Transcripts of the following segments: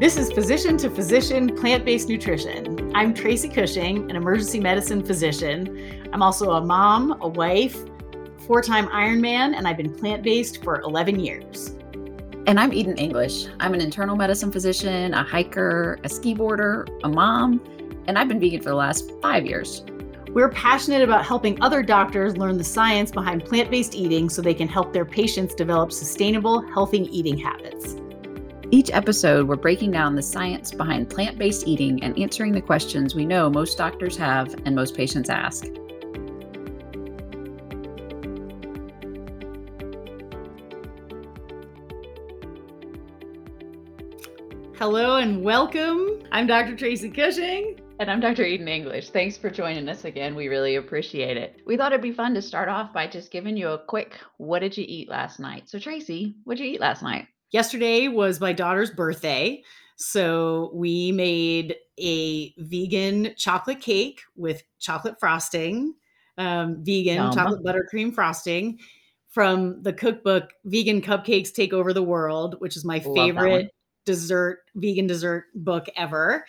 This is Physician to Physician Plant Based Nutrition. I'm Tracy Cushing, an emergency medicine physician. I'm also a mom, a wife, four time Ironman, and I've been plant based for 11 years. And I'm Eden English. I'm an internal medicine physician, a hiker, a ski boarder, a mom, and I've been vegan for the last five years. We're passionate about helping other doctors learn the science behind plant based eating so they can help their patients develop sustainable, healthy eating habits. Each episode, we're breaking down the science behind plant based eating and answering the questions we know most doctors have and most patients ask. Hello and welcome. I'm Dr. Tracy Cushing. And I'm Dr. Eden English. Thanks for joining us again. We really appreciate it. We thought it'd be fun to start off by just giving you a quick what did you eat last night? So, Tracy, what did you eat last night? Yesterday was my daughter's birthday. So we made a vegan chocolate cake with chocolate frosting, um, vegan Yum. chocolate buttercream frosting from the cookbook Vegan Cupcakes Take Over the World, which is my Love favorite dessert, vegan dessert book ever.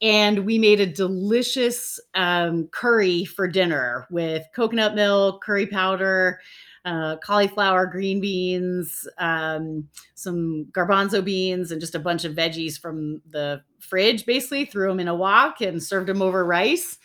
And we made a delicious um, curry for dinner with coconut milk, curry powder, uh, cauliflower, green beans, um, some garbanzo beans, and just a bunch of veggies from the fridge. Basically, threw them in a wok and served them over rice,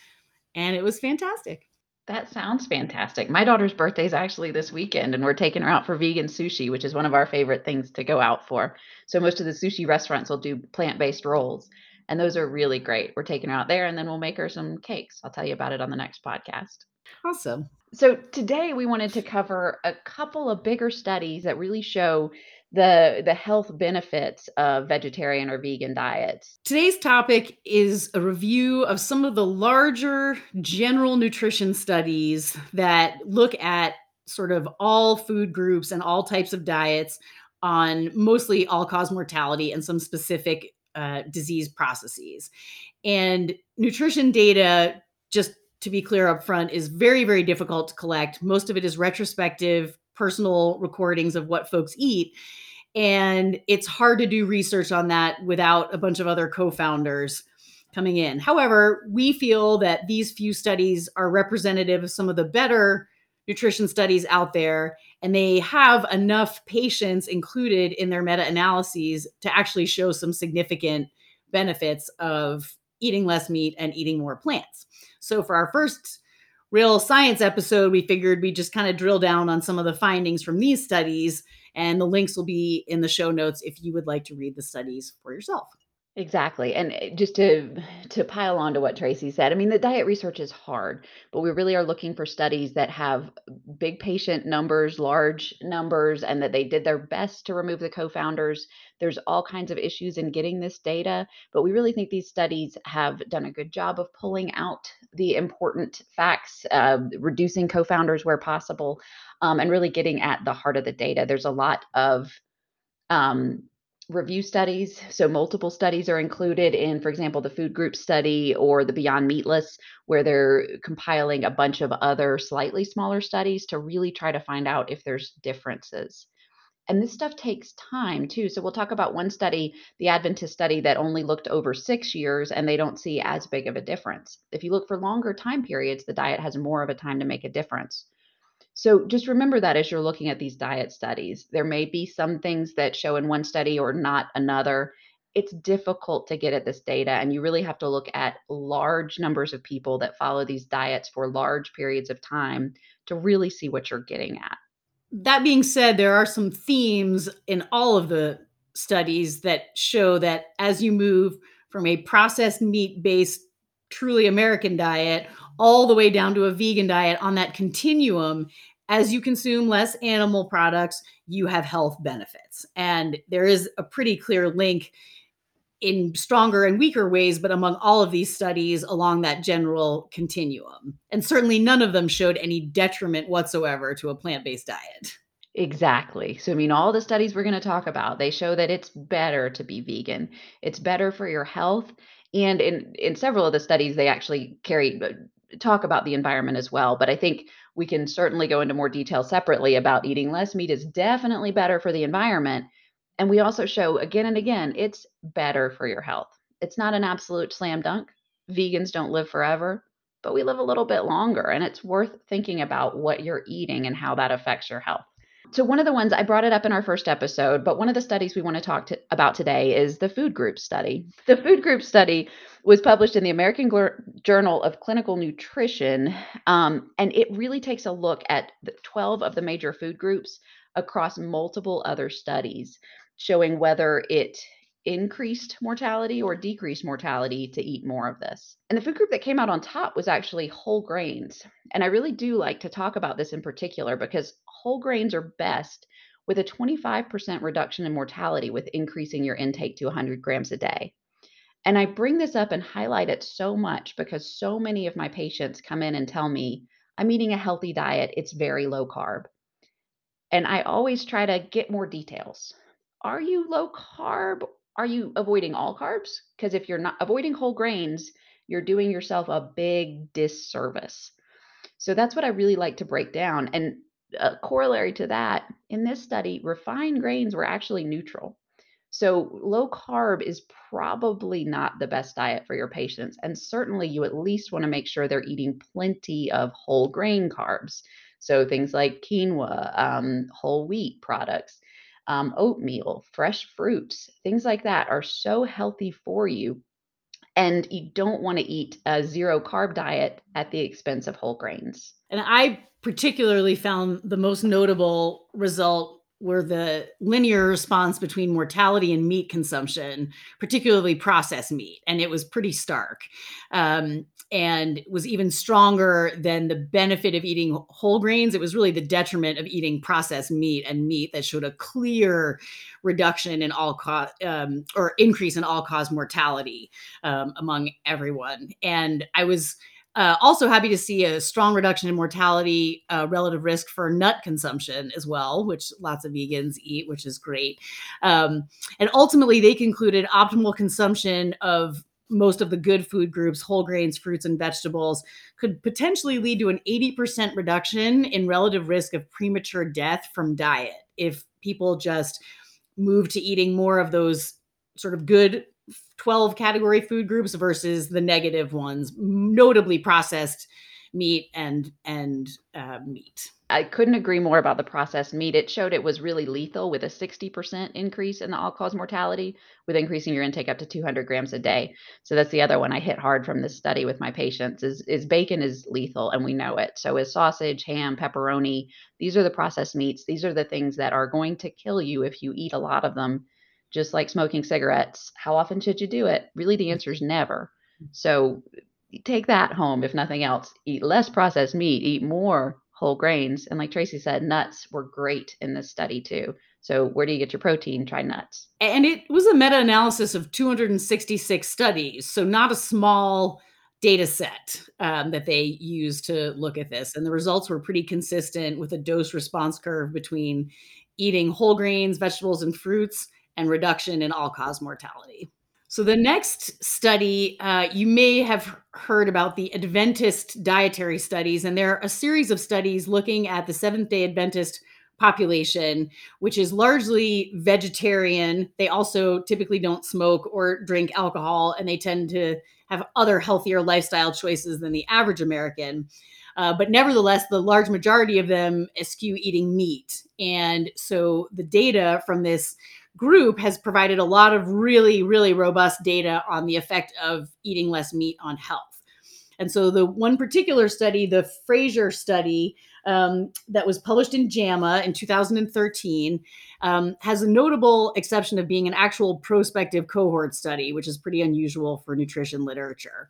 and it was fantastic. That sounds fantastic. My daughter's birthday is actually this weekend, and we're taking her out for vegan sushi, which is one of our favorite things to go out for. So, most of the sushi restaurants will do plant based rolls, and those are really great. We're taking her out there, and then we'll make her some cakes. I'll tell you about it on the next podcast. Awesome. So today we wanted to cover a couple of bigger studies that really show the the health benefits of vegetarian or vegan diets. Today's topic is a review of some of the larger general nutrition studies that look at sort of all food groups and all types of diets on mostly all cause mortality and some specific uh, disease processes. And nutrition data just to be clear up front, is very, very difficult to collect. Most of it is retrospective, personal recordings of what folks eat. And it's hard to do research on that without a bunch of other confounders coming in. However, we feel that these few studies are representative of some of the better nutrition studies out there, and they have enough patients included in their meta analyses to actually show some significant benefits of eating less meat and eating more plants. So for our first real science episode, we figured we just kind of drill down on some of the findings from these studies, and the links will be in the show notes if you would like to read the studies for yourself. Exactly. And eh, just to to pile on to what Tracy said, I mean, the diet research is hard, but we really are looking for studies that have big patient numbers, large numbers, and that they did their best to remove the confounders. There's all kinds of issues in getting this data, but we really think these studies have done a good job of pulling out the important facts, uh, reducing confounders where possible, um, and really getting at the heart of the data. There's a lot of um, review studies. So, multiple studies are included in, for example, the food group study or the Beyond Meatless, where they're compiling a bunch of other slightly smaller studies to really try to find out if there's differences. And this stuff takes time too. So, we'll talk about one study, the Adventist study, that only looked over six years and they don't see as big of a difference. If you look for longer time periods, the diet has more of a time to make a difference. So just remember that as you're looking at these diet studies, there may be some things that show in one study or not another. It's difficult to get at this data, and you really have to look at large numbers of people that follow these diets for large periods of time to really see what you're getting at. That being said, there are some themes in all of the studies that show that as you move from a processed meat based, truly American diet all the way down to a vegan diet on that continuum as you consume less animal products you have health benefits and there is a pretty clear link in stronger and weaker ways but among all of these studies along that general continuum and certainly none of them showed any detriment whatsoever to a plant-based diet Exactly. So, I mean, all the studies we're going to talk about, they show that it's better to be vegan. It's better for your health. And in, in several of the studies, they actually carry talk about the environment as well. But I think we can certainly go into more detail separately about eating less meat is definitely better for the environment. And we also show again and again, it's better for your health. It's not an absolute slam dunk. Vegans don't live forever, but we live a little bit longer, and it's worth thinking about what you're eating and how that affects your health. So, one of the ones I brought it up in our first episode, but one of the studies we want to talk to, about today is the food group study. The food group study was published in the American Journal of Clinical Nutrition, um, and it really takes a look at 12 of the major food groups across multiple other studies showing whether it increased mortality or decreased mortality to eat more of this. And the food group that came out on top was actually whole grains. And I really do like to talk about this in particular because whole grains are best with a 25% reduction in mortality with increasing your intake to 100 grams a day. And I bring this up and highlight it so much because so many of my patients come in and tell me, I'm eating a healthy diet, it's very low carb. And I always try to get more details. Are you low carb? Are you avoiding all carbs? Because if you're not avoiding whole grains, you're doing yourself a big disservice. So that's what I really like to break down. And a corollary to that, in this study, refined grains were actually neutral. So low carb is probably not the best diet for your patients. And certainly you at least want to make sure they're eating plenty of whole grain carbs. So things like quinoa, um, whole wheat products um, oatmeal, fresh fruits, things like that are so healthy for you. And you don't want to eat a zero carb diet at the expense of whole grains. And I particularly found the most notable result were the linear response between mortality and meat consumption, particularly processed meat, and it was pretty stark, um, and was even stronger than the benefit of eating whole grains. It was really the detriment of eating processed meat and meat that showed a clear reduction in all cause um, or increase in all cause mortality um, among everyone. And I was uh, also happy to see a strong reduction in mortality uh, relative risk for nut consumption as well, which lots of vegans eat, which is great. Um, and ultimately, they concluded optimal consumption of most of the good food groups, whole grains, fruits, and vegetables, could potentially lead to an 80% reduction in relative risk of premature death from diet if people just move to eating more of those sort of good 12 category food groups versus the negative ones, notably processed meat and and uh, meat. I couldn't agree more about the processed meat. It showed it was really lethal with a 60% increase in the all cause mortality, with increasing your intake up to 200 grams a day. So that's the other one I hit hard from this study with my patients is, is bacon is lethal and we know it. So is sausage, ham, pepperoni. These are the processed meats. These are the things that are going to kill you if you eat a lot of them just like smoking cigarettes. How often should you do it? Really, the answer is never. So take that home, if nothing else. Eat less processed meat, eat more whole grains. And like Tracy said, nuts were great in this study too. So, where do you get your protein? Try nuts. And it was a meta analysis of 266 studies. So, not a small data set um, that they used to look at this. And the results were pretty consistent with a dose response curve between eating whole grains, vegetables, and fruits and reduction in all cause mortality. So, the next study, uh, you may have heard about the Adventist dietary studies, and there are a series of studies looking at the Seventh day Adventist population, which is largely vegetarian. They also typically don't smoke or drink alcohol, and they tend to have other healthier lifestyle choices than the average American. Uh, but nevertheless, the large majority of them eschew eating meat. And so the data from this group has provided a lot of really, really robust data on the effect of eating less meat on health. And so, the one particular study, the Fraser study, um, that was published in JAMA in 2013, um, has a notable exception of being an actual prospective cohort study, which is pretty unusual for nutrition literature.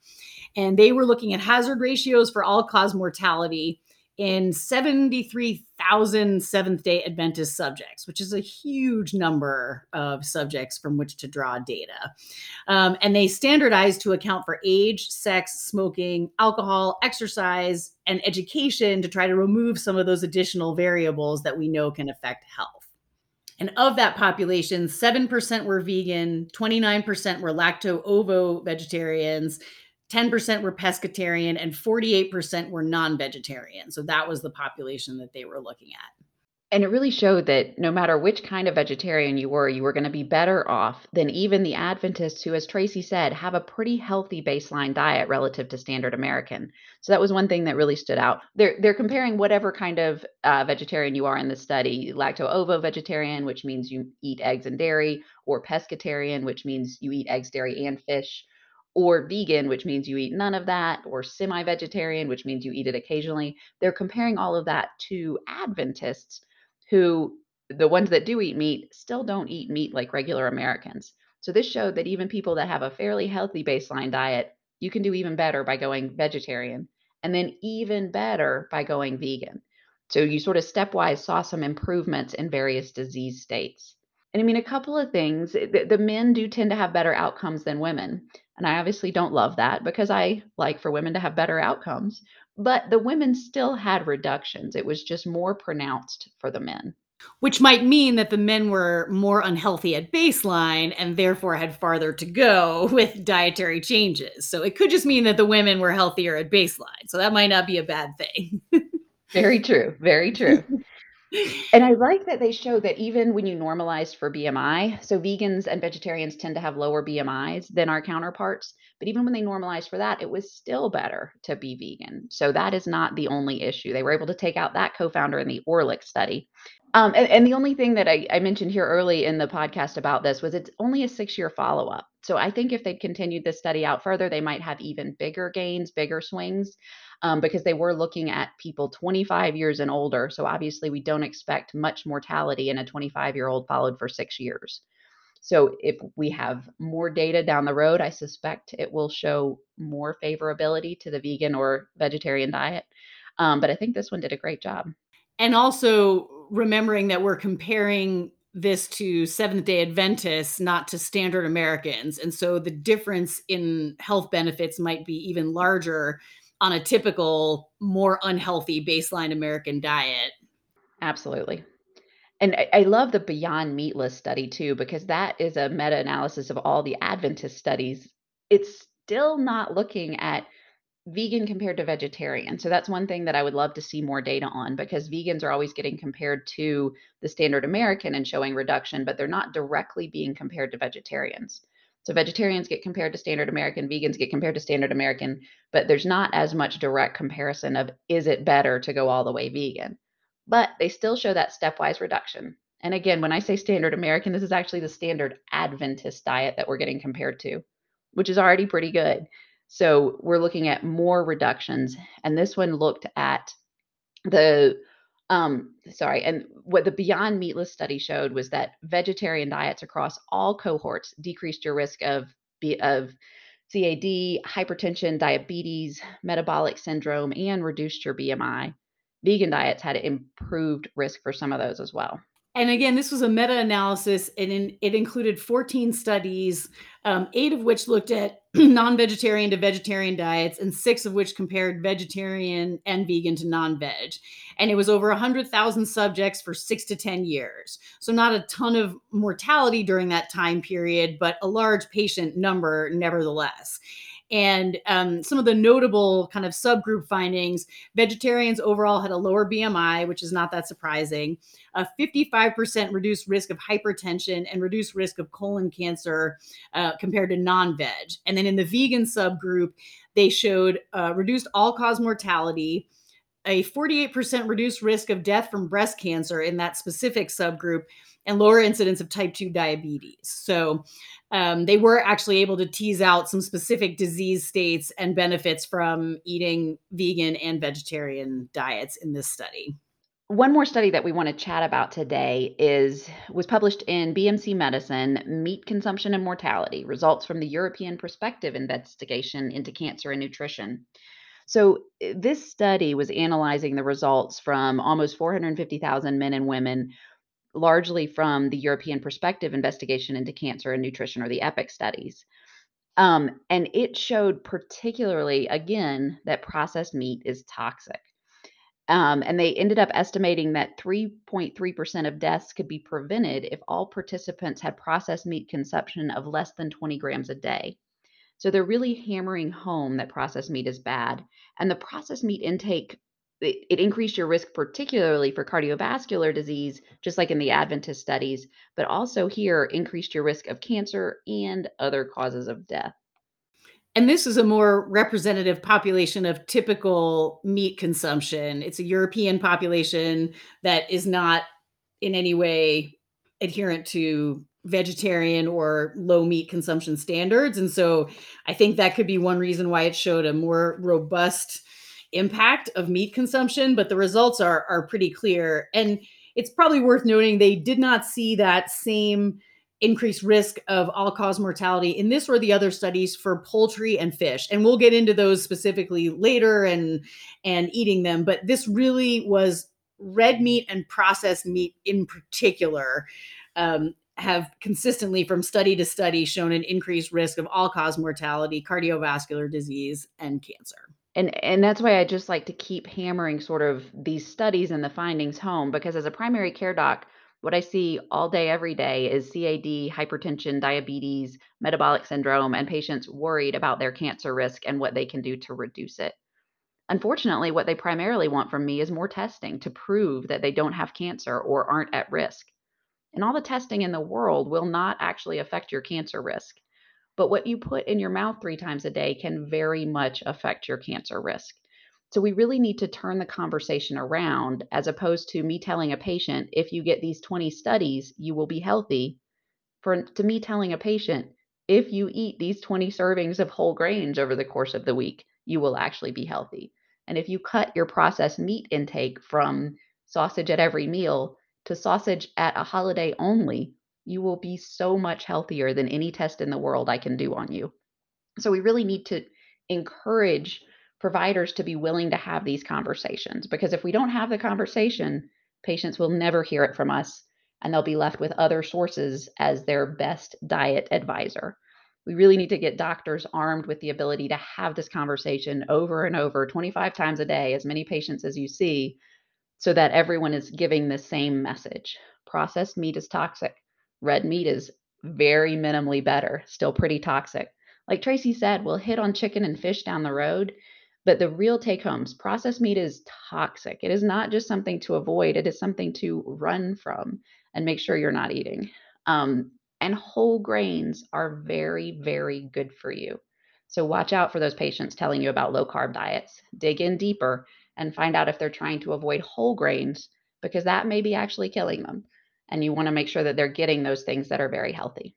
And they were looking at hazard ratios for all cause mortality in 73,000 Seventh day Adventist subjects, which is a huge number of subjects from which to draw data. Um, and they standardized to account for age, sex, smoking, alcohol, exercise, and education to try to remove some of those additional variables that we know can affect health. And of that population, 7% were vegan, 29% were lacto ovo vegetarians, 10% were pescatarian and 48% were non-vegetarian. So that was the population that they were looking at. And it really showed that no matter which kind of vegetarian you were, you were gonna be better off than even the Adventists who, as Tracy said, have a pretty healthy baseline diet relative to standard American. So that was one thing that really stood out. They're they're comparing whatever kind of, uh, vegetarian you are in the study, lacto-ovo vegetarian, which means you eat eggs and dairy, or pescatarian, which means you eat eggs, dairy, and fish, or vegan, which means you eat none of that, or semi-vegetarian, which means you eat it occasionally. They're comparing all of that to Adventists who the ones that do eat meat still don't eat meat like regular Americans. So this showed that even people that have a fairly healthy baseline diet, you can do even better by going vegetarian, and then even better by going vegan. So you sort of stepwise saw some improvements in various disease states. And I mean, a couple of things, eh, the, the men do tend to have better outcomes than women. And I obviously don't love that because I like for women to have better outcomes. But the women still had reductions. It was just more pronounced for the men. Which might mean that the men were more unhealthy at baseline and therefore had farther to go with dietary changes. So it could just mean that the women were healthier at baseline. So that might not be a bad thing. Very true. Very true. And I like that they show that even when you normalize for BMI, so vegans and vegetarians tend to have lower BMIs than our counterparts, but even when they normalize for that, it was still better to be vegan. So that is not the only issue. They were able to take out that confounder in the Orlich study. Um, and, and the only thing that I, I mentioned here early in the podcast about this was it's only a six-year follow-up. So I think if they'd continued this study out further, they might have even bigger gains, bigger swings um, because they were looking at people 25 years and older. So obviously, we don't expect much mortality in a 25 year old followed for six years. So if we have more data down the road, I suspect it will show more favorability to the vegan or vegetarian diet. Um, but I think this one did a great job. And also remembering that we're comparing this to Seventh day Adventists, not to standard Americans. And so the difference in health benefits might be even larger on a typical, more unhealthy baseline American diet. Absolutely. And I, I love the Beyond Meatless study too, because that is a meta analysis of all the Adventist studies. It's still not looking at vegan compared to vegetarian. So that's one thing that I would love to see more data on because vegans are always getting compared to the standard American and showing reduction, but they're not directly being compared to vegetarians. So vegetarians get compared to standard American, vegans get compared to standard American, but there's not as much direct comparison of is it better to go all the way vegan. But they still show that stepwise reduction. And again, when I say standard American, this is actually the standard Adventist diet that we're getting compared to, which is already pretty good. So we're looking at more reductions. And this one looked at the um, sorry, and what the Beyond Meatless study showed was that vegetarian diets across all cohorts decreased your risk of of CAD, hypertension, diabetes, metabolic syndrome, and reduced your BMI. Vegan diets had improved risk for some of those as well. And again, this was a meta analysis, and in, it included 14 studies, um, eight of which looked at non vegetarian to vegetarian diets, and six of which compared vegetarian and vegan to non veg. And it was over 100,000 subjects for six to 10 years. So, not a ton of mortality during that time period, but a large patient number nevertheless. And um, some of the notable kind of subgroup findings vegetarians overall had a lower BMI, which is not that surprising, a 55% reduced risk of hypertension and reduced risk of colon cancer uh, compared to non veg. And then in the vegan subgroup, they showed uh, reduced all cause mortality a 48% reduced risk of death from breast cancer in that specific subgroup and lower incidence of type 2 diabetes. So um, they were actually able to tease out some specific disease states and benefits from eating vegan and vegetarian diets in this study. One more study that we want to chat about today is was published in BMC Medicine, Meat Consumption and Mortality: Results from the European Prospective Investigation into Cancer and Nutrition. So, eh, this study was analyzing the results from almost 450,000 men and women largely from the European Prospective Investigation into Cancer and Nutrition, or the EPIC studies. Um, and it showed particularly, again, that processed meat is toxic. Um, and they ended up estimating that 3.3% of deaths could be prevented if all participants had processed meat consumption of less than 20 grams a day. So they're really hammering home that processed meat is bad. And the processed meat intake it, it increased your risk, particularly for cardiovascular disease, just like in the Adventist studies, but also here increased your risk of cancer and other causes of death. And this is a more representative population of typical meat consumption. It's a European population that is not in any way adherent to vegetarian or low meat consumption standards. And so I think that could be one reason why it showed a more robust impact of meat consumption, but the results are are pretty clear. And it's probably worth noting they did not see that same increased risk of all cause mortality in this or the other studies for poultry and fish and we'll get into those specifically later and and eating them but this really was red meat and processed meat in particular um, have consistently from study to study shown an increased risk of all cause mortality cardiovascular disease and cancer and and that's why I just like to keep hammering sort of these studies and the findings home because as a primary care doc what I see all day, every day is CAD, hypertension, diabetes, metabolic syndrome, and patients worried about their cancer risk and what they can do to reduce it. Unfortunately, what they primarily want from me is more testing to prove that they don't have cancer or aren't at risk. And all the testing in the world will not actually affect your cancer risk. But what you put in your mouth three times a day can very much affect your cancer risk. So we really need to turn the conversation around as opposed to me telling a patient, if you get these 20 studies, you will be healthy. For to me telling a patient, if you eat these 20 servings of whole grains over the course of the week, you will actually be healthy. And if you cut your processed meat intake from sausage at every meal to sausage at a holiday only, you will be so much healthier than any test in the world I can do on you. So we really need to encourage providers to be willing to have these conversations because if we don't have the conversation, patients will never hear it from us and they'll be left with other sources as their best diet advisor. We really need to get doctors armed with the ability to have this conversation over and over 25 times a day, as many patients as you see, so that everyone is giving the same message. Processed meat is toxic. Red meat is very minimally better, still pretty toxic. Like Tracy said, we'll hit on chicken and fish down the road. But the real take homes processed meat is toxic. It is not just something to avoid, it is something to run from and make sure you're not eating. Um, and whole grains are very, very good for you. So watch out for those patients telling you about low carb diets. Dig in deeper and find out if they're trying to avoid whole grains because that may be actually killing them. And you want to make sure that they're getting those things that are very healthy.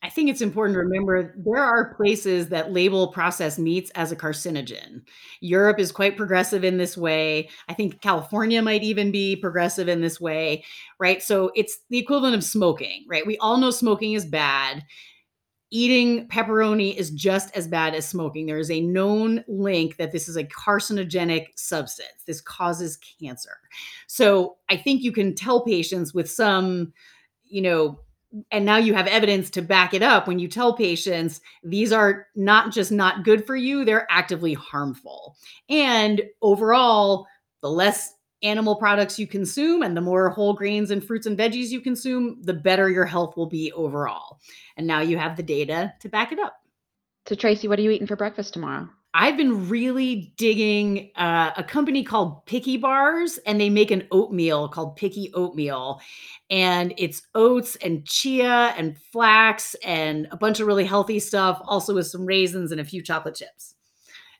I think it's important to remember there are places that label processed meats as a carcinogen. Europe is quite progressive in this way. I think California might even be progressive in this way, right? So it's the equivalent of smoking, right? We all know smoking is bad. Eating pepperoni is just as bad as smoking. There is a known link that this is a carcinogenic substance. This causes cancer. So I think you can tell patients with some, you know, and now you have evidence to back it up when you tell patients these are not just not good for you, they're actively harmful. And overall, the less animal products you consume and the more whole grains and fruits and veggies you consume, the better your health will be overall. And now you have the data to back it up. So, Tracy, what are you eating for breakfast tomorrow? I've been really digging uh, a company called Picky Bars, and they make an oatmeal called Picky Oatmeal. And it's oats and chia and flax and a bunch of really healthy stuff, also with some raisins and a few chocolate chips.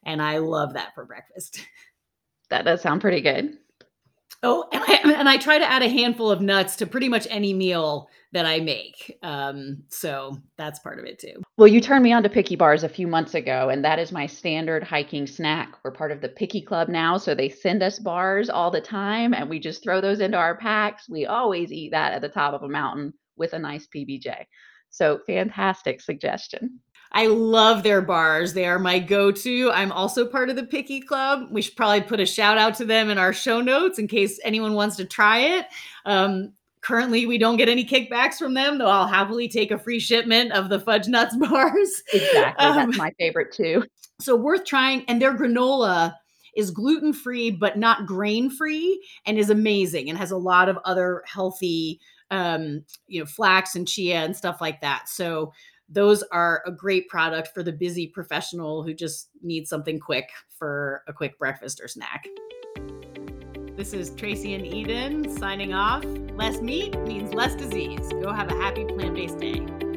And I love that for breakfast. That does sound pretty good. Oh, and I, and I try to add a handful of nuts to pretty much any meal that I make. Um, so that's part of it too. Well, you turned me on to picky bars a few months ago, and that is my standard hiking snack. We're part of the Picky Club now, so they send us bars all the time, and we just throw those into our packs. We always eat that at the top of a mountain with a nice PBJ. So fantastic suggestion. I love their bars. They are my go to. I'm also part of the Picky Club. We should probably put a shout out to them in our show notes in case anyone wants to try it. Um, currently, we don't get any kickbacks from them, though I'll happily take a free shipment of the Fudge Nuts bars. Exactly. Um, That's my favorite too. So, worth trying. And their granola is gluten free, but not grain free, and is amazing and has a lot of other healthy, um, you know, flax and chia and stuff like that. So, those are a great product for the busy professional who just needs something quick for a quick breakfast or snack. This is Tracy and Eden signing off. Less meat means less disease. Go have a happy plant based day.